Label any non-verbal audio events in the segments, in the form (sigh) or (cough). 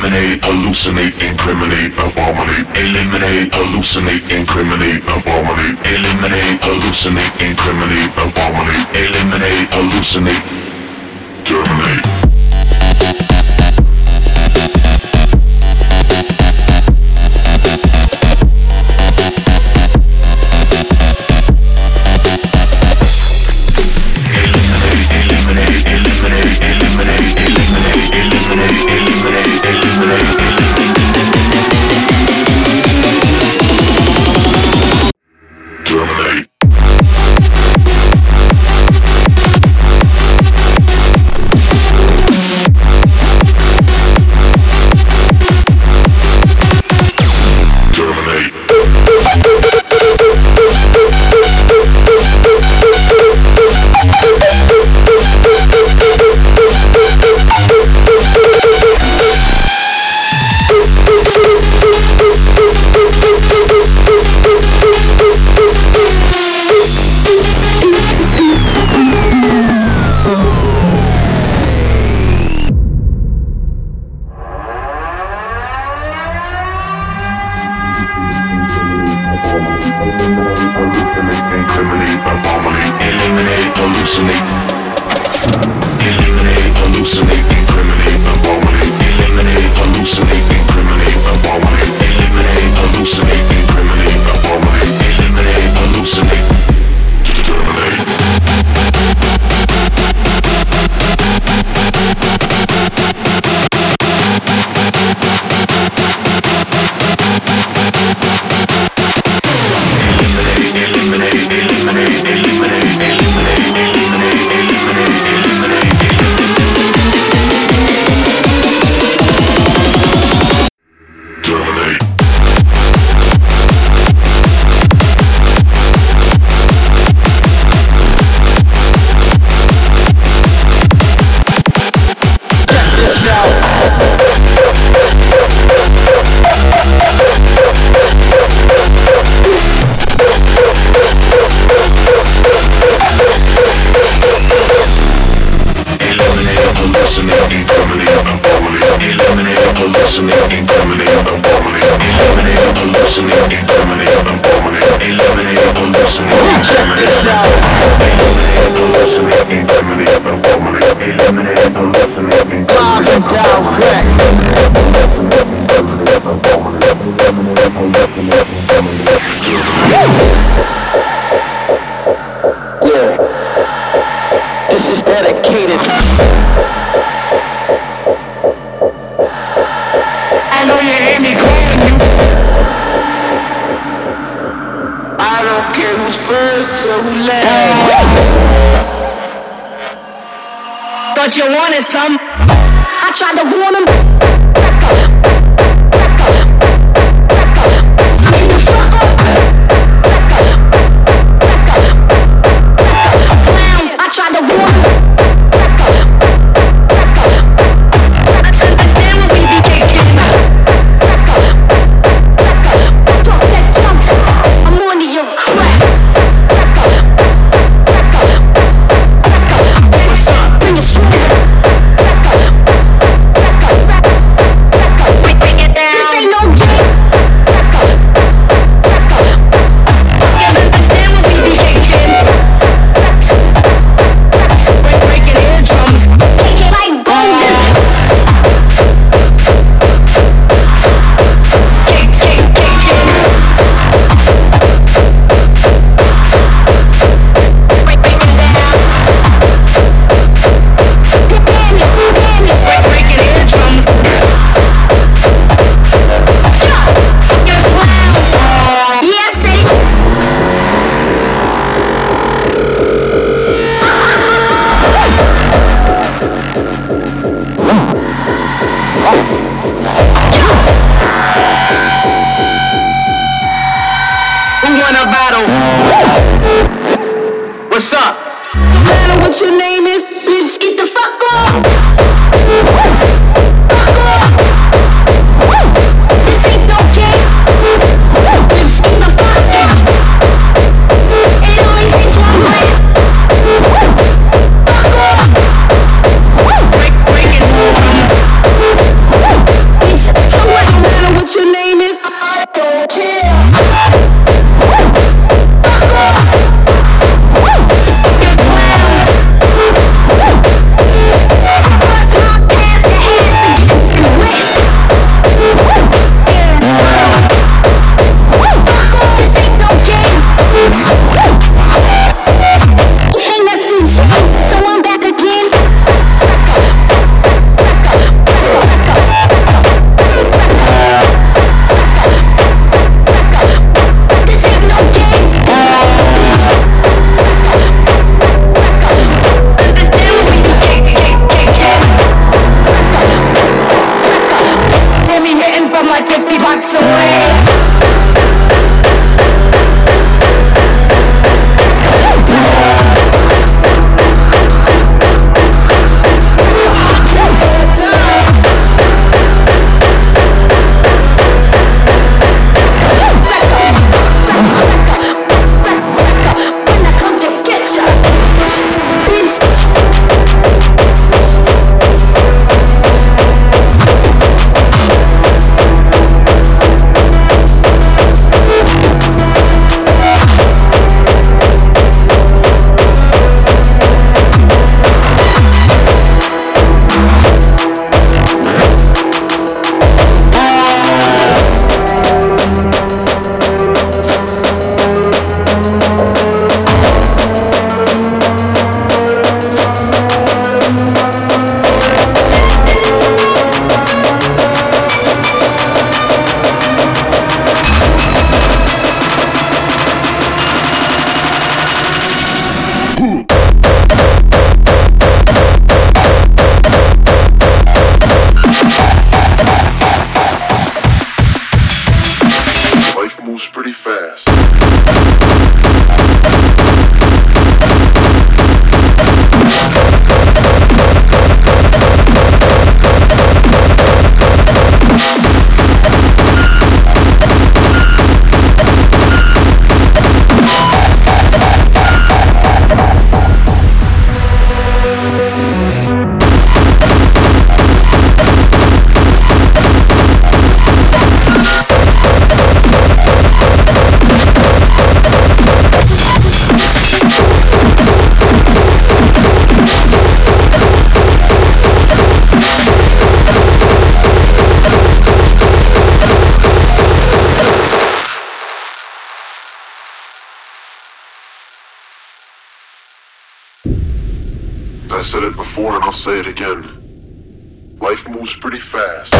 hallucinate, incriminate, abominate, eliminate, hallucinate, incriminate, abominate, eliminate, hallucinate, incriminate, abominate, eliminate, hallucinate, terminate. Discriminate, incriminate, abominate, eliminate, hallucinate. Eliminate, hallucinate, incriminate, abominate, eliminate, hallucinate, incriminate, abominate, eliminate, hallucinate, incriminate, abominate, eliminate, hallucinate. some. I tried to warn him. Say it again. Life moves pretty fast.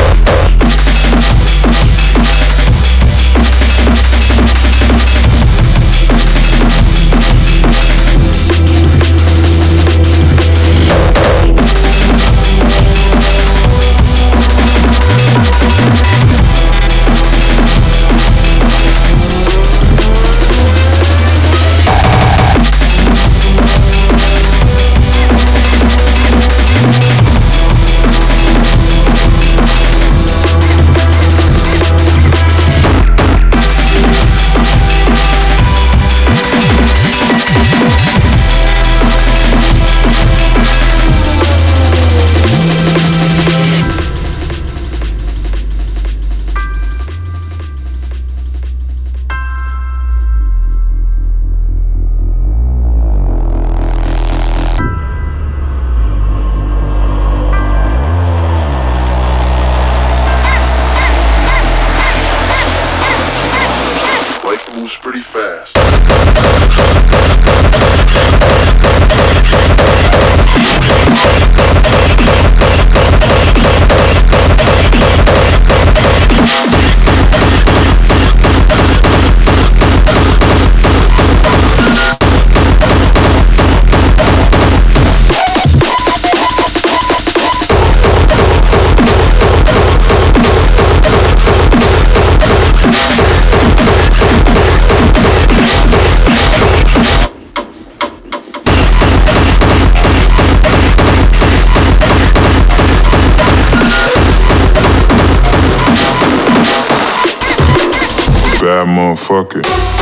I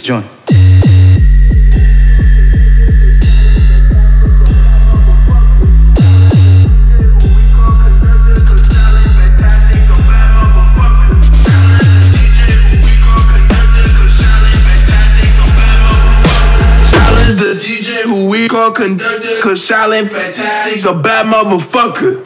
joint. call conductor, cause Shaolin Fantastic's a. Bad motherfucker,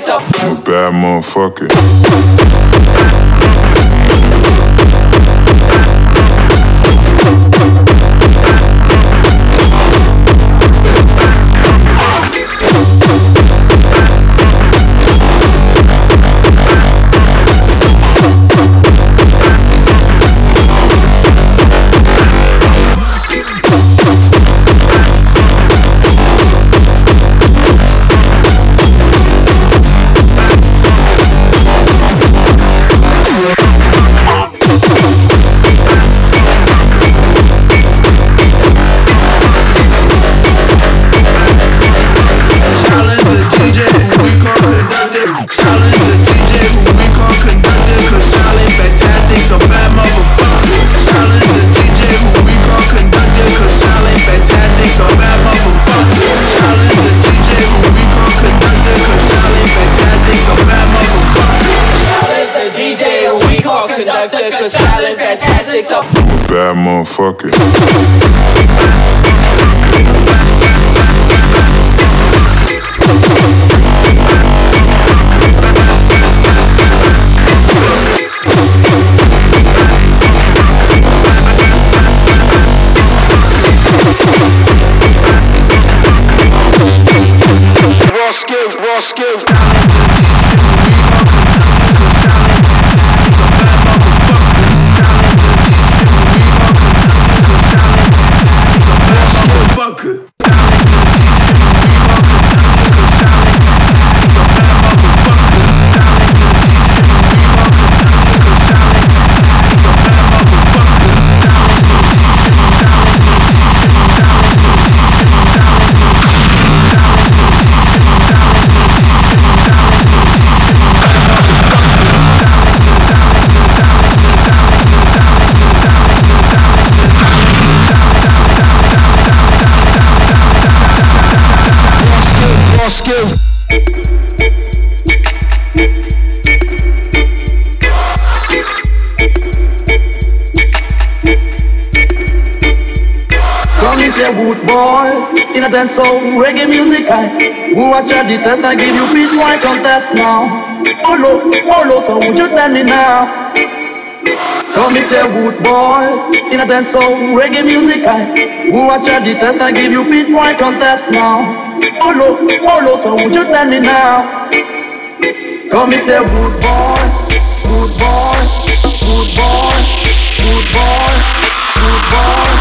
Fantastic's a bad motherfucker. Bad motherfucker. (laughs) a good boy In a dance so reggae music I Who watch the test? I give you beat white contest now. Oh no, oh no, so would you tell me now? Come me say good boy In a dance so reggae music I Who watch the test? I give you beat white contest now. Oh no, oh no, so would you tell me now? Come me say good boy, good boy, good boy, good boy, good boy,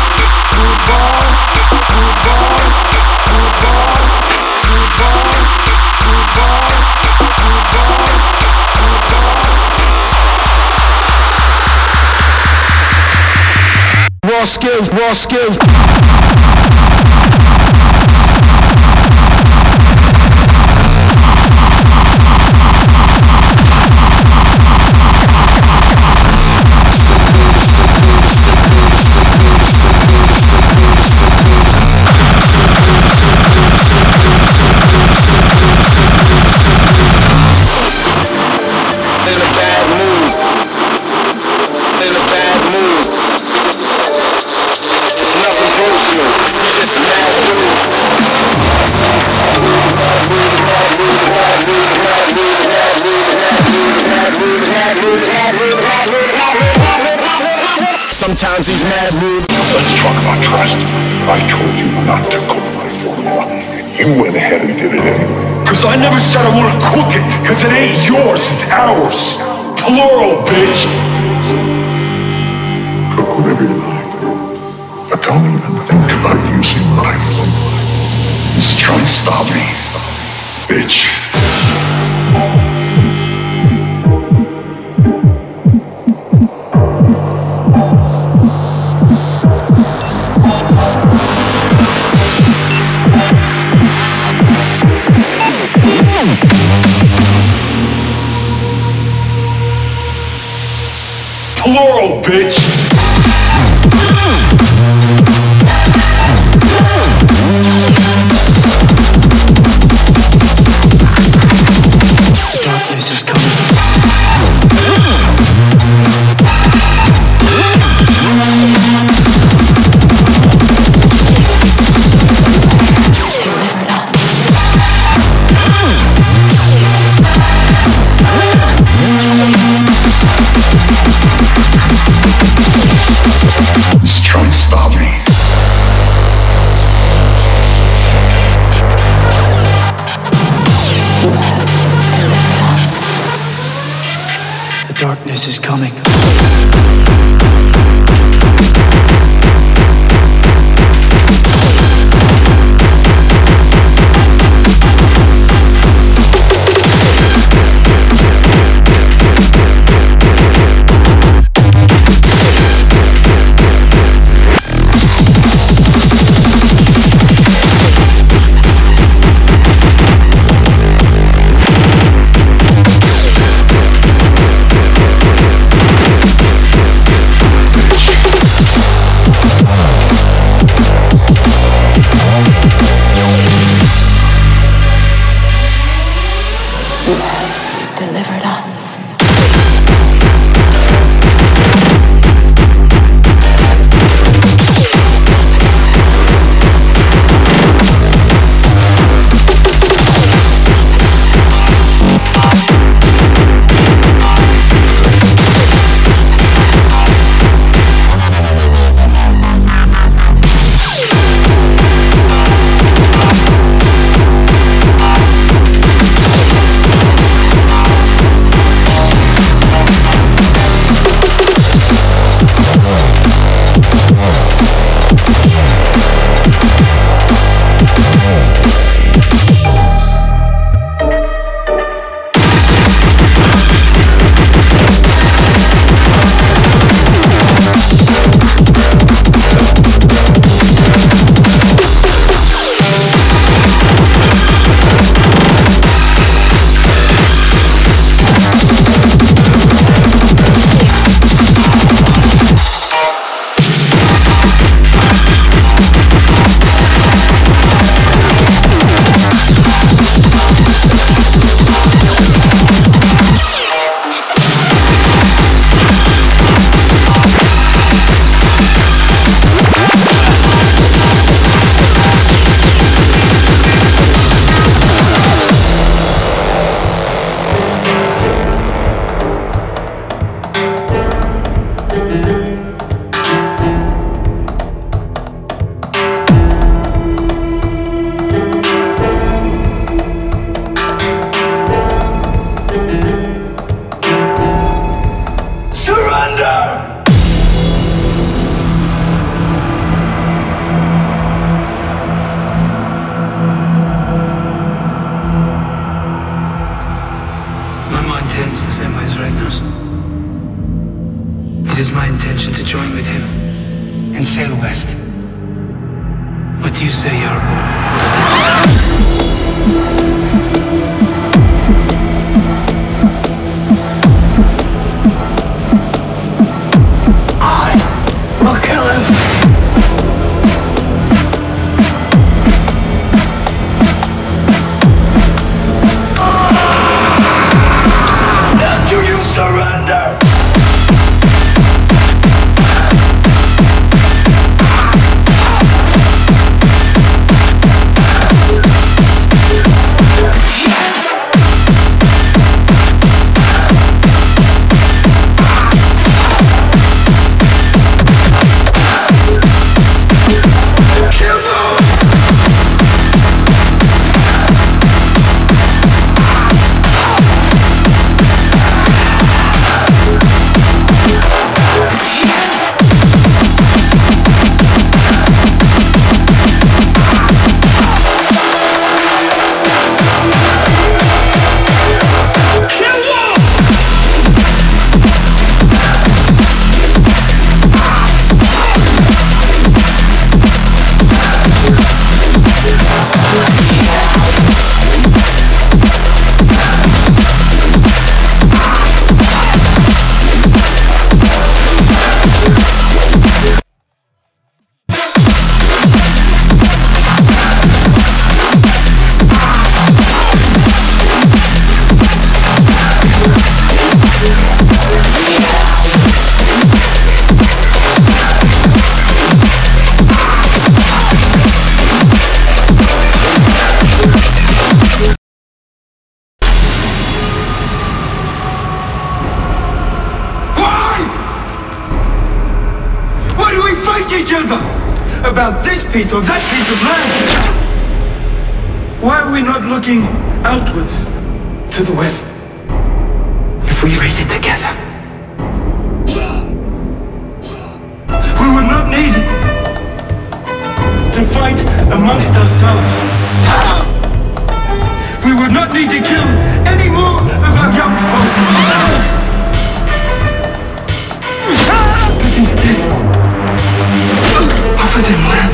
Raw skills, raw skills. Sometimes he's mad rude. Let's talk about trust. I told you not to cook my formula. You went ahead and did it anyway. Cause I never said I wanna cook it, cause it ain't yours, it's ours. Plural, bitch. Cook whatever you like. But don't even think about using my formula. Just try and stop me, bitch. ourselves. We would not need to kill any more of our young folk. But instead, offer them land.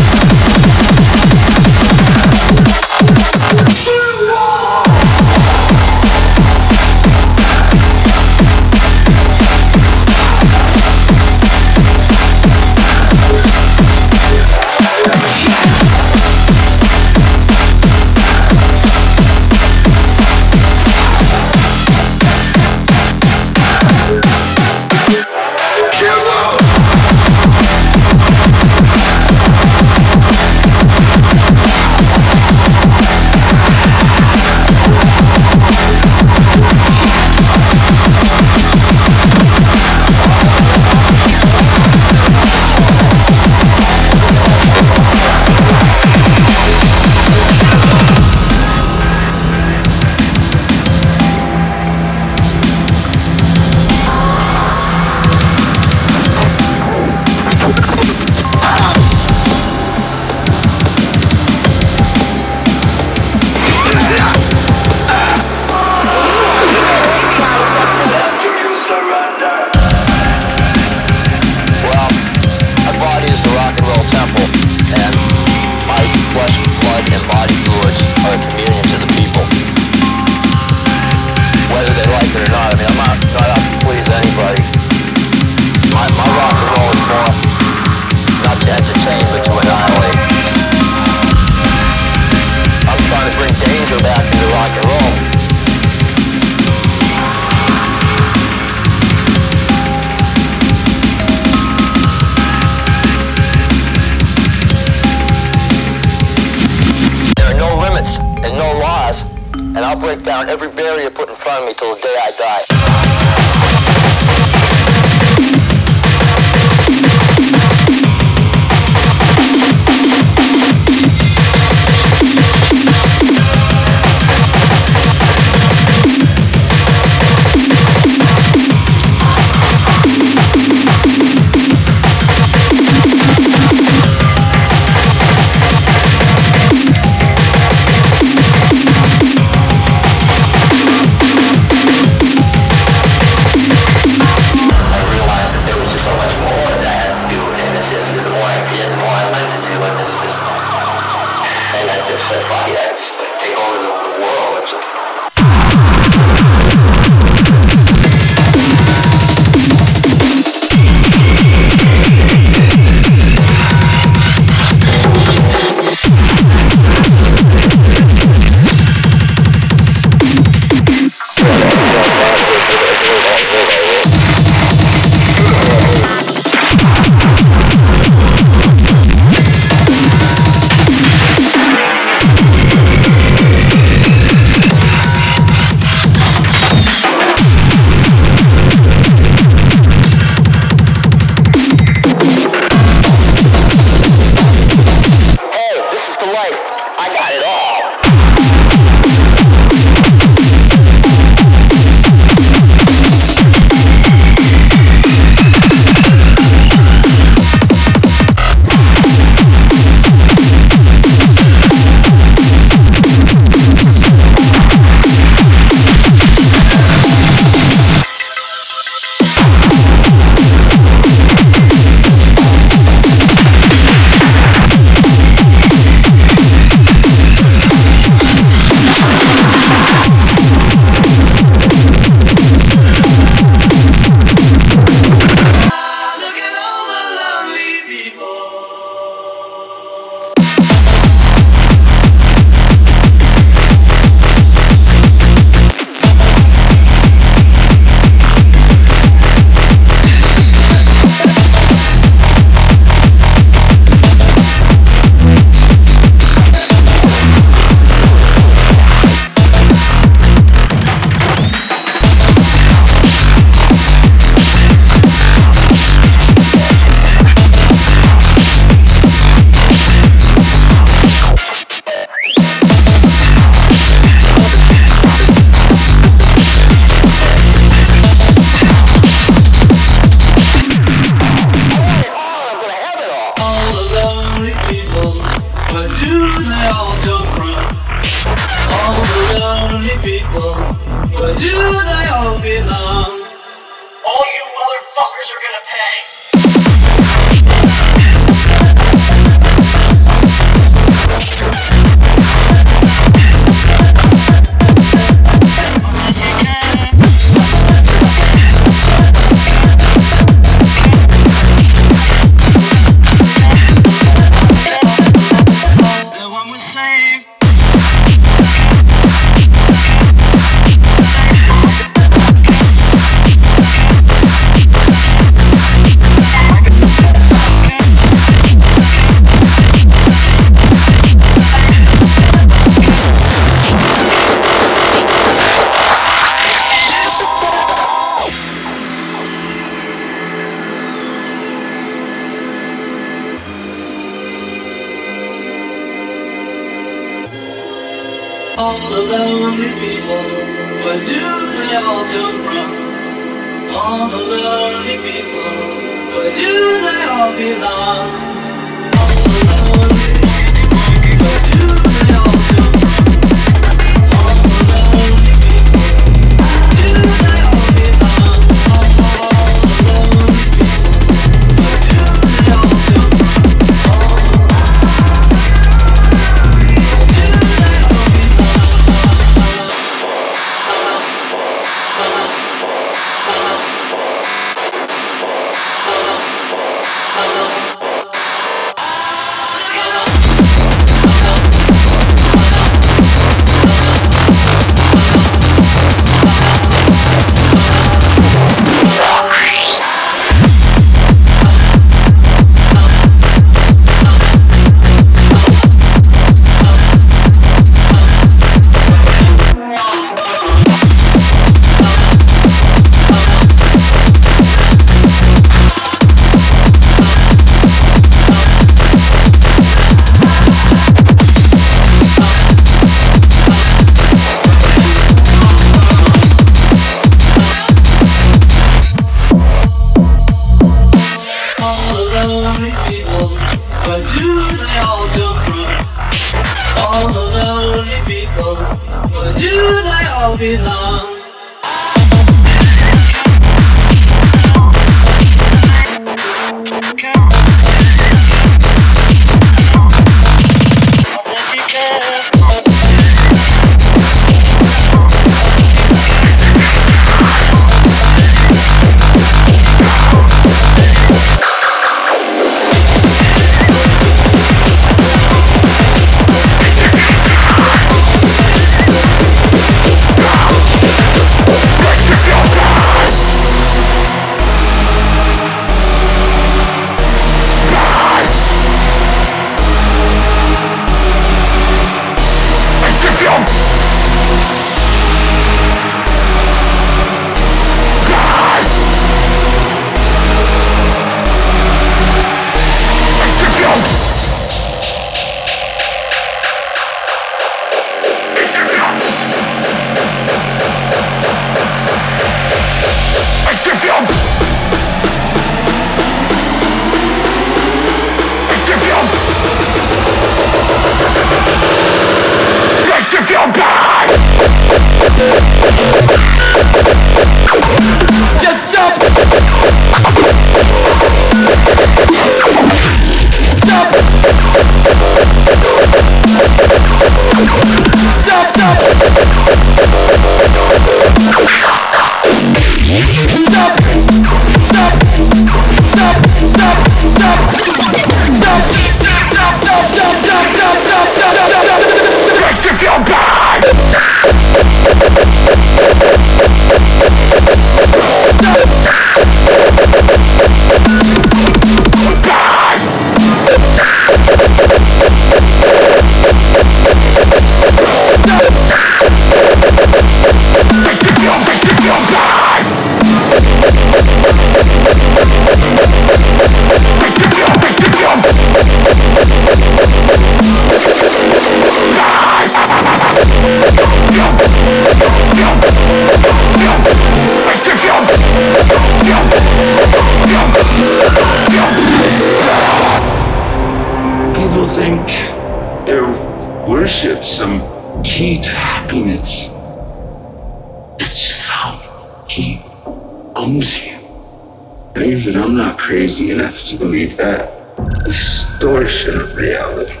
distortion of reality.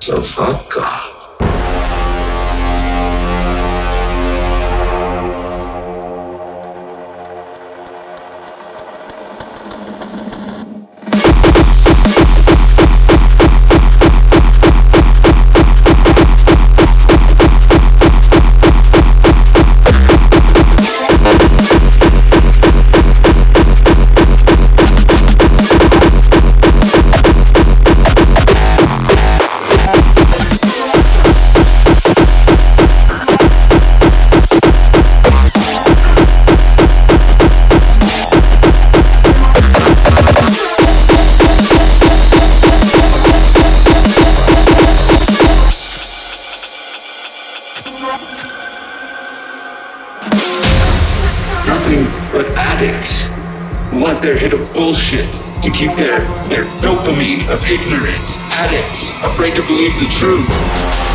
So fuck God. hit of bullshit to keep their, their dopamine of ignorance, addicts, afraid to believe the truth.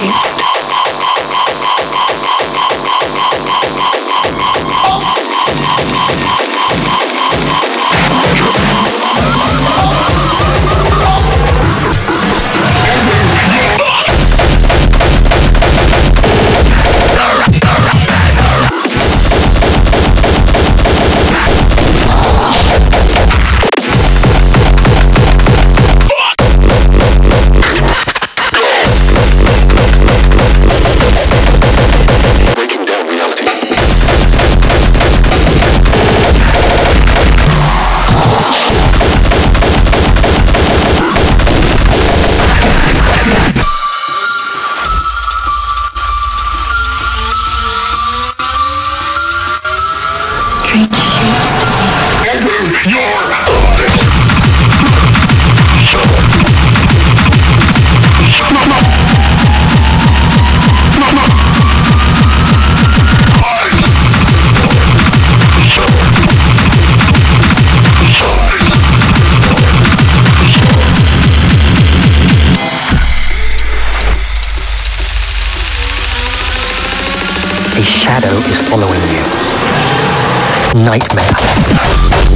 Yes. nightmare.